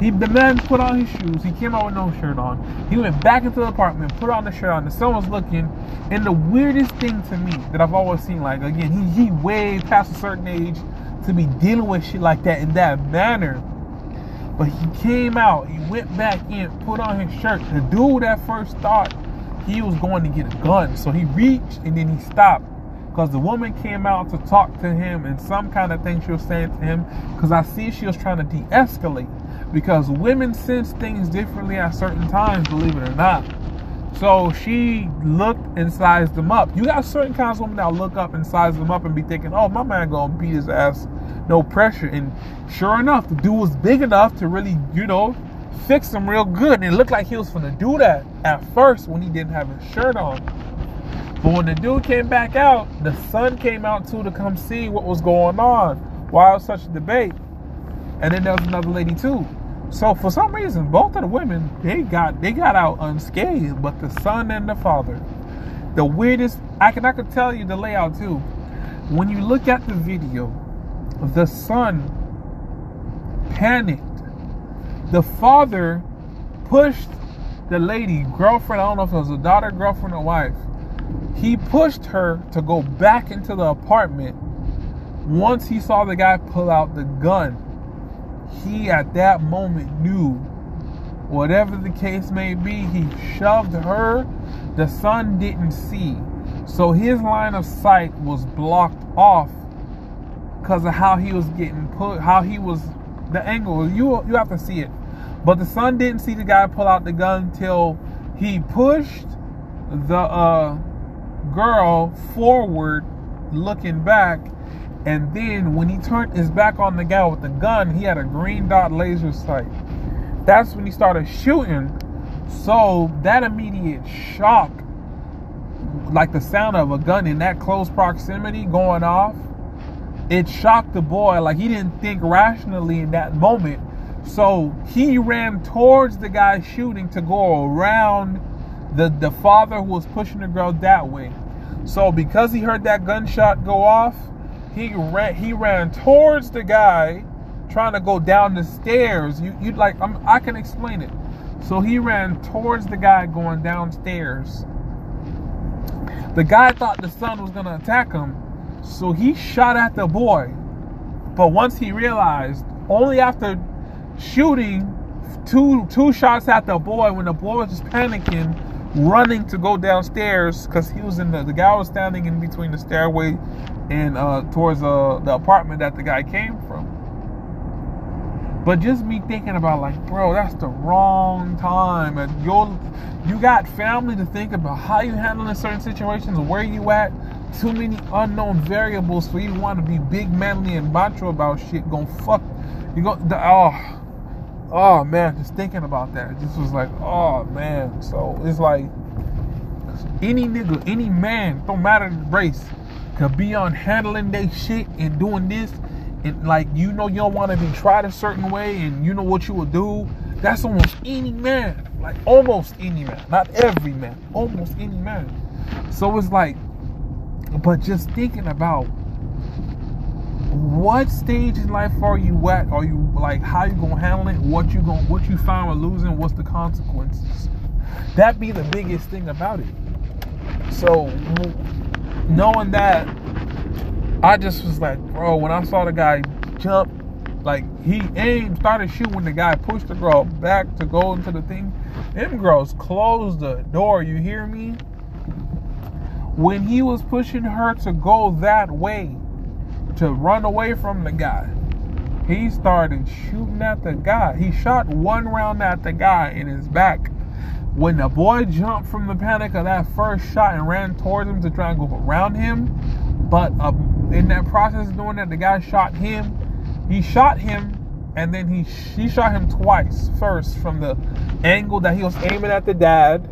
he the man put on his shoes. He came out with no shirt on. He went back into the apartment, put on the shirt on. The sun was looking. And the weirdest thing to me that I've always seen, like again, he he way past a certain age to be dealing with shit like that in that manner. But he came out, he went back in, put on his shirt. The dude at first thought he was going to get a gun. So he reached and then he stopped. Because the woman came out to talk to him and some kind of thing she was saying to him. Because I see she was trying to de escalate because women sense things differently at certain times, believe it or not. So she looked and sized them up. You got certain kinds of women that look up and size them up and be thinking, oh, my man gonna beat his ass, no pressure. And sure enough, the dude was big enough to really, you know, fix him real good. And it looked like he was gonna do that at first when he didn't have his shirt on. But when the dude came back out, the son came out too to come see what was going on. Why was such a debate? And then there was another lady too. So for some reason, both of the women they got they got out unscathed, but the son and the father. The weirdest I can I could tell you the layout too. When you look at the video, the son panicked. The father pushed the lady, girlfriend, I don't know if it was a daughter, girlfriend, or wife. He pushed her to go back into the apartment once he saw the guy pull out the gun he at that moment knew whatever the case may be, he shoved her. The son didn't see. So his line of sight was blocked off because of how he was getting put, how he was, the angle. You, you have to see it. But the son didn't see the guy pull out the gun till he pushed the uh, girl forward, looking back, and then when he turned his back on the guy with the gun, he had a green dot laser sight. That's when he started shooting. So that immediate shock, like the sound of a gun in that close proximity going off, it shocked the boy. Like he didn't think rationally in that moment. So he ran towards the guy shooting to go around the, the father who was pushing the girl that way. So because he heard that gunshot go off, he ran he ran towards the guy trying to go down the stairs. You you like I'm, I can explain it. So he ran towards the guy going downstairs. The guy thought the son was gonna attack him, so he shot at the boy. But once he realized, only after shooting two two shots at the boy, when the boy was just panicking, running to go downstairs because he was in the the guy was standing in between the stairway and uh, towards uh, the apartment that the guy came from. But just me thinking about like, bro, that's the wrong time, and you you got family to think about how you handling certain situations, where you at. Too many unknown variables for you want to be big, manly, and macho about shit. Gonna fuck you go. The, oh, oh man, just thinking about that, just was like, oh man. So it's like any nigga, any man, don't matter the race could be on handling their shit and doing this and like you know you don't want to be tried a certain way and you know what you will do that's almost any man like almost any man not every man almost any man so it's like but just thinking about what stage in life are you at? Are you like how you gonna handle it? What you gonna what you find with losing? What's the consequences? That be the biggest thing about it. So knowing that, I just was like, bro, when I saw the guy jump, like he aimed, started shooting the guy pushed the girl back to go into the thing. Them girls closed the door, you hear me? When he was pushing her to go that way, to run away from the guy, he started shooting at the guy. He shot one round at the guy in his back when the boy jumped from the panic of that first shot and ran towards him to try and go around him, but uh, in that process of doing that, the guy shot him. He shot him, and then he she shot him twice. First from the angle that he was aiming at the dad,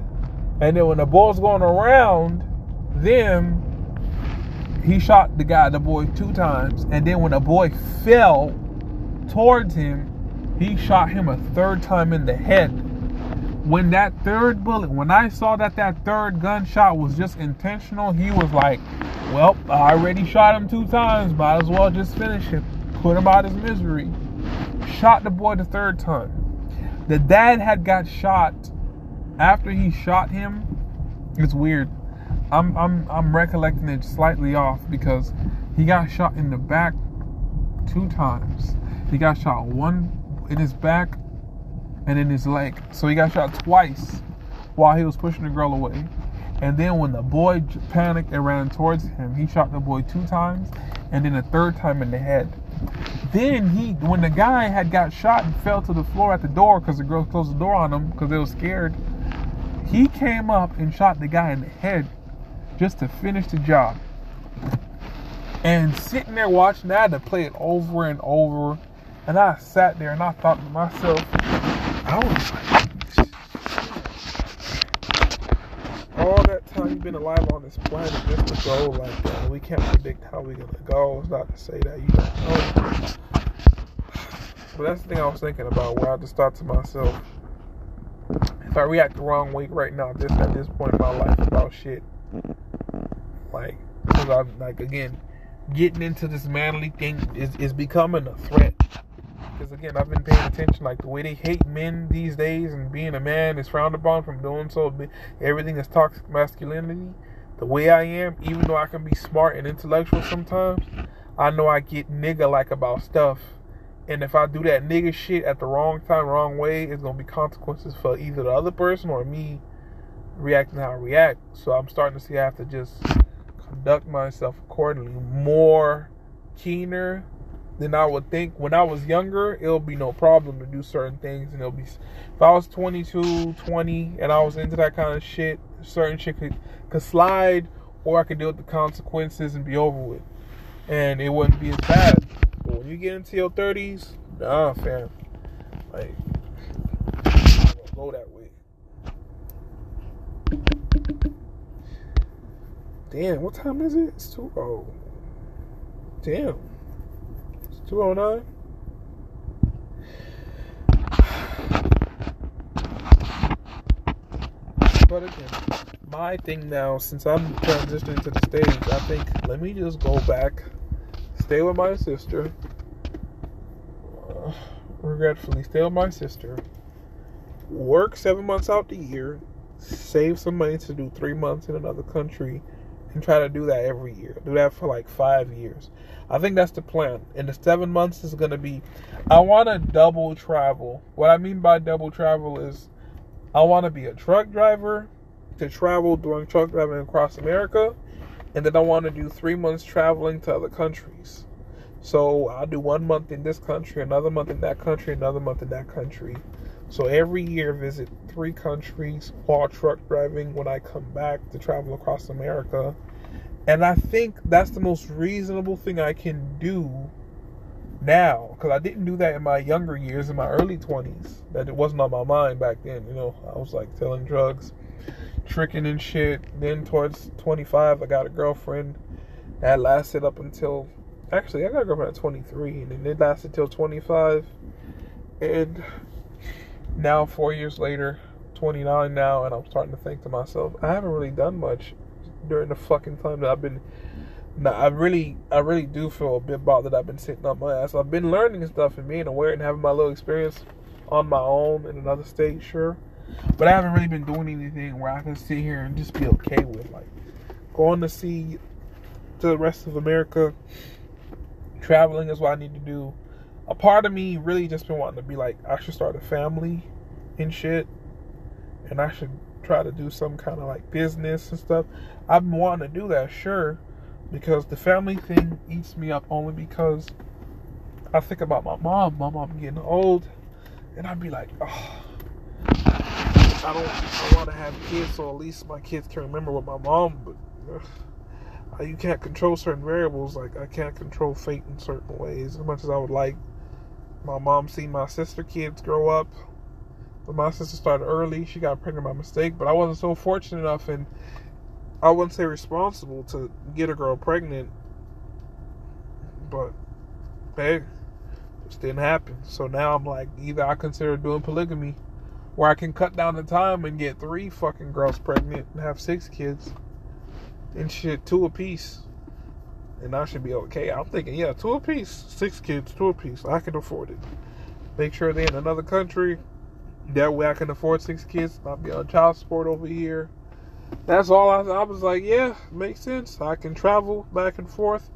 And then when the boy was going around them, he shot the guy, the boy, two times. And then when the boy fell towards him, he shot him a third time in the head. When that third bullet, when I saw that that third gunshot was just intentional, he was like, Well, I already shot him two times, might as well just finish him, put him out his misery. Shot the boy the third time. The dad had got shot after he shot him. It's weird. I'm I'm I'm recollecting it slightly off because he got shot in the back two times. He got shot one in his back and in his leg. So he got shot twice while he was pushing the girl away. And then when the boy panicked and ran towards him, he shot the boy two times and then a third time in the head. Then he, when the guy had got shot and fell to the floor at the door because the girl closed the door on him because they were scared, he came up and shot the guy in the head just to finish the job. And sitting there watching that, to play it over and over, and I sat there and I thought to myself, I was like, all that time you've been alive on this planet just to go like that. We can't predict how we're gonna go. It's not to say that you don't know. But that's the thing I was thinking about where I just thought to myself, if I react the wrong way right now, just at this point in my life about shit, like, because I'm like again, getting into this manly thing is is becoming a threat. Because again, I've been paying attention, like the way they hate men these days, and being a man is frowned upon from doing so. Everything is toxic masculinity. The way I am, even though I can be smart and intellectual sometimes, I know I get nigga like about stuff. And if I do that nigga shit at the wrong time, wrong way, it's gonna be consequences for either the other person or me reacting how I react. So I'm starting to see I have to just conduct myself accordingly, more keener than I would think. When I was younger, it'll be no problem to do certain things, and it'll be. If I was 22, 20, and I was into that kind of shit, certain shit could, could slide, or I could deal with the consequences and be over with, and it wouldn't be as bad. But when you get into your 30s, nah, fam, like, go that way. Damn, what time is it? It's two oh. Damn. It's two oh nine. But again, my thing now, since I'm transitioning to the stage, I think let me just go back, stay with my sister. Uh, regretfully, stay with my sister. Work seven months out the year, save some money to do three months in another country and try to do that every year. Do that for like five years. I think that's the plan. And the seven months is going to be, I want to double travel. What I mean by double travel is I want to be a truck driver to travel during truck driving across America. And then I want to do three months traveling to other countries. So I'll do one month in this country, another month in that country, another month in that country. So every year, visit three countries while truck driving when I come back to travel across America. And I think that's the most reasonable thing I can do now because I didn't do that in my younger years, in my early 20s. That it wasn't on my mind back then. You know, I was like selling drugs, tricking and shit. Then towards 25, I got a girlfriend that lasted up until actually, I got a girlfriend at 23, and then it lasted till 25. And now four years later 29 now and i'm starting to think to myself i haven't really done much during the fucking time that i've been now, I really, I really do feel a bit bothered. I've been sitting on my ass. I've been learning stuff and being aware and having my little experience on my own in another state, sure. But I haven't really been doing anything where I can sit here and just be okay with like going to see the rest of America. Traveling is what I need to do a part of me really just been wanting to be like, I should start a family and shit. And I should try to do some kind of like business and stuff. I've been wanting to do that, sure. Because the family thing eats me up only because I think about my mom. My mom getting old. And I'd be like, oh, I don't I want to have kids so at least my kids can remember what my mom, but you can't control certain variables. Like I can't control fate in certain ways as much as I would like my mom seen my sister kids grow up. But my sister started early. She got pregnant by mistake, but I wasn't so fortunate enough and I wouldn't say responsible to get a girl pregnant. But hey, just didn't happen. So now I'm like, either I consider doing polygamy, where I can cut down the time and get three fucking girls pregnant and have six kids, and shit, two apiece, and I should be okay. I'm thinking, yeah, two apiece, six kids, two apiece. I can afford it. Make sure they're in another country. That way I can afford six kids, not be on child support over here. That's all I, I was like, yeah, makes sense. I can travel back and forth,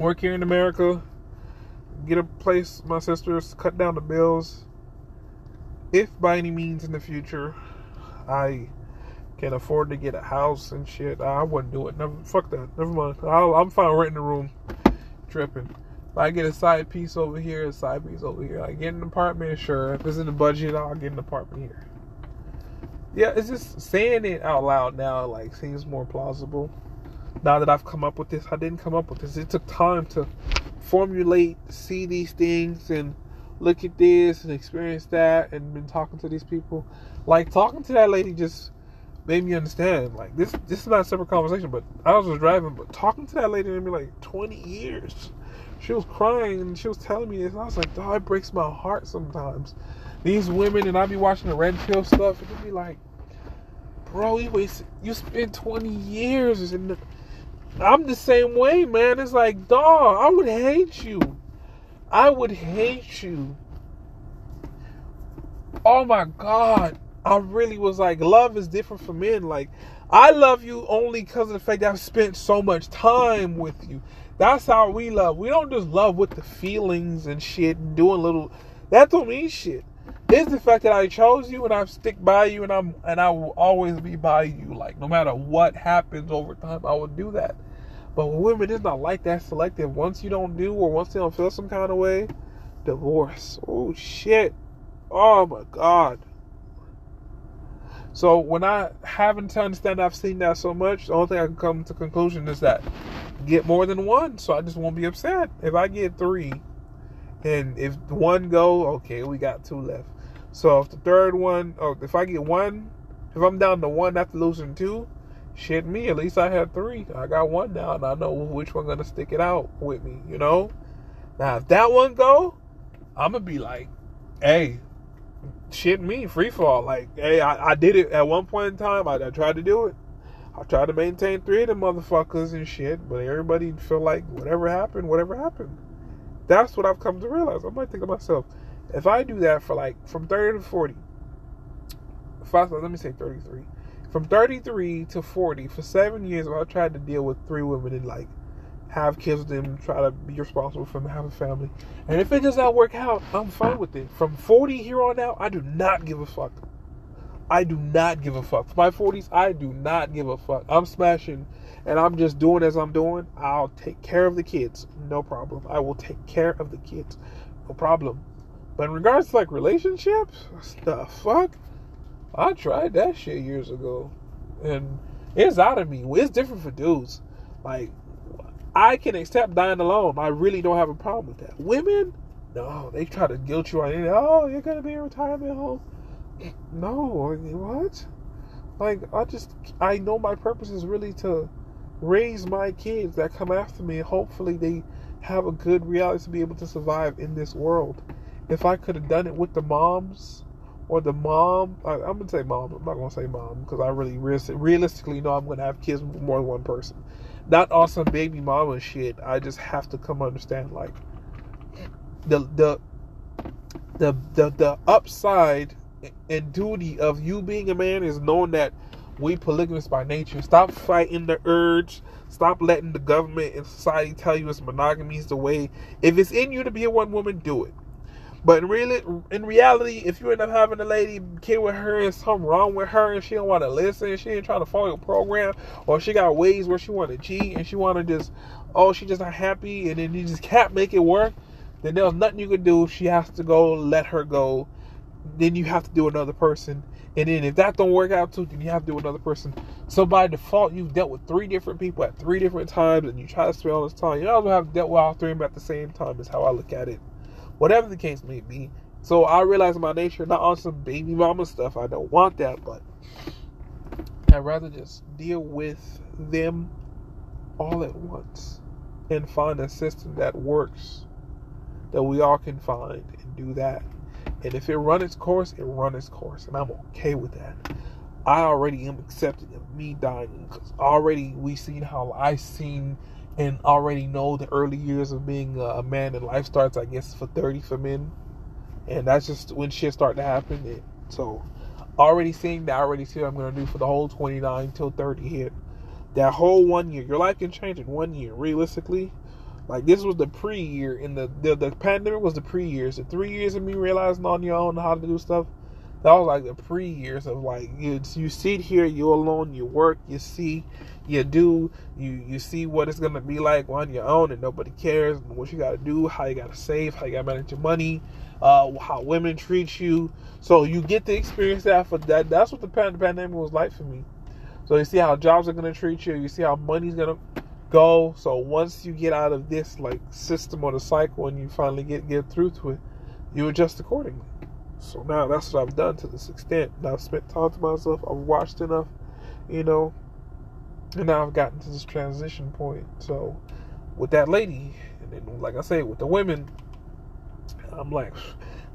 work here in America, get a place, my sisters, cut down the bills. If by any means in the future I can afford to get a house and shit, I wouldn't do it. Never, fuck that. Never mind. i am fine renting a room, tripping. If I get a side piece over here, a side piece over here. I get an apartment, sure. If it's in the budget, I'll get an apartment here. Yeah, it's just saying it out loud now, like seems more plausible. Now that I've come up with this, I didn't come up with this. It took time to formulate, see these things, and look at this and experience that, and been talking to these people. Like talking to that lady just made me understand. Like this, this is not a separate conversation, but I was just driving, but talking to that lady made me like 20 years. She was crying and she was telling me this, and I was like, "Dog, it breaks my heart sometimes." These women, and I be watching the red pill stuff, and it be like, "Bro, you wasted, you spent 20 years in." I'm the same way, man. It's like, dog, I would hate you. I would hate you. Oh my God. I really was like, love is different for men. Like, I love you only because of the fact that I've spent so much time with you. That's how we love. We don't just love with the feelings and shit and doing little. That don't mean shit. It's the fact that I chose you and I stick by you and I'm and I will always be by you. Like no matter what happens over time, I will do that. But with women, it's not like that selective. Once you don't do or once they don't feel some kind of way, divorce. Oh shit. Oh my god. So when I haven't to understand I've seen that so much, the only thing I can come to conclusion is that get more than one, so I just won't be upset. If I get three, and if one go, okay, we got two left. So if the third one, or oh, if I get one, if I'm down to one after losing two, shit me, at least I had three. I got one now, and I know which one gonna stick it out with me, you know? Now if that one go, I'm gonna be like, hey, shit me, free fall. Like, hey, I, I did it at one point in time. I, I tried to do it. I tried to maintain three of the motherfuckers and shit, but everybody feel like whatever happened, whatever happened. That's what I've come to realize. I might think of myself. If I do that for like from 30 to 40, if let me say 33 from 33 to 40 for seven years i tried to deal with three women and like have kids with them try to be responsible for them have a family. And if it does not work out i'm fine with it. From 40 here on out i do not give a fuck. I do not give a fuck. For my 40s i do not give a fuck. I'm smashing and i'm just doing as i'm doing. I'll take care of the kids. No problem. I will take care of the kids. No problem. But in regards to like relationships the fuck? I tried that shit years ago, and it's out of me. It's different for dudes. Like I can accept dying alone. I really don't have a problem with that. Women, no, they try to guilt you on it. Oh, you're gonna be in retirement home. No, what? Like I just I know my purpose is really to raise my kids that come after me. Hopefully they have a good reality to be able to survive in this world. If I could have done it with the moms or the mom. I, am gonna say mom. I'm not gonna say mom because I really realistically know I'm gonna have kids with more than one person. Not awesome baby mama shit. I just have to come understand like the the the the, the upside and duty of you being a man is knowing that we polygamists by nature. Stop fighting the urge. Stop letting the government and society tell you it's monogamy is the way. If it's in you to be a one woman, do it. But in really, in reality, if you end up having a lady kid with her and something wrong with her and she don't want to listen, she ain't trying to follow your program, or she got ways where she want to cheat and she want to just, oh, she just not happy and then you just can't make it work, then there's nothing you can do. She has to go, let her go. Then you have to do another person. And then if that don't work out too, then you have to do another person. So by default, you've dealt with three different people at three different times, and you try to spend all this time. You also have dealt with all three of them at the same time. Is how I look at it. Whatever the case may be, So I realize my nature, not on some baby mama stuff. I don't want that, but I'd rather just deal with them all at once and find a system that works that we all can find and do that. And if it run its course, it run its course, and I'm okay with that. I already am accepting of me dying because already we seen how I seen and already know the early years of being a man and life starts. I guess for thirty for men, and that's just when shit start to happen. So already seeing that, already see what I'm gonna do for the whole twenty nine till thirty here. That whole one year, your life can change in one year. Realistically, like this was the pre-year, and the, the the pandemic was the pre-years. The three years of me realizing on your own how to do stuff, that was like the pre-years of like you you sit here, you alone, you work, you see, you do, you you see what it's gonna be like on your own, and nobody cares. And what you gotta do, how you gotta save, how you gotta manage your money, uh, how women treat you. So you get to experience that for that. That's what the pandemic was like for me. So you see how jobs are gonna treat you. You see how money's gonna go. So once you get out of this like system or the cycle and you finally get get through to it, you adjust accordingly. So now that's what I've done to this extent. I've spent time to myself. I've watched enough, you know, and now I've gotten to this transition point. So with that lady, and then like I say, with the women, I'm like,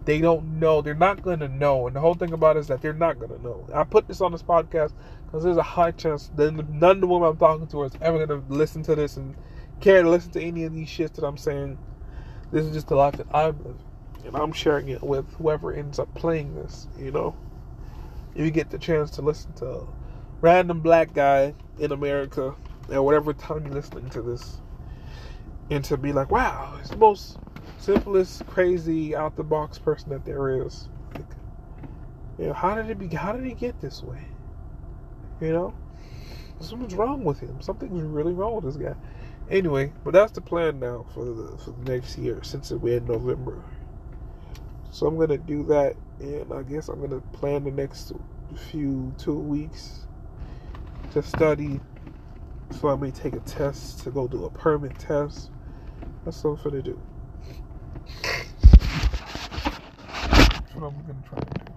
they don't know. They're not gonna know. And the whole thing about it is that they're not gonna know. I put this on this podcast because there's a high chance that none of the women I'm talking to is ever gonna listen to this and care to listen to any of these shits that I'm saying. This is just the life that I'm living, and I'm sharing it with whoever ends up playing this. You know, if you get the chance to listen to a random black guy in America at whatever time you're listening to this, and to be like, wow, it's the most simplest, crazy, out the box person that there is. Like, you know, how did it be? How did he get this way? You know, something's wrong with him. Something's really wrong with this guy. Anyway, but that's the plan now for the for the next year since we're in November. So I'm gonna do that, and I guess I'm gonna plan the next few two weeks to study. So I may take a test to go do a permit test. That's what I'm gonna do. That's what I'm gonna try to do.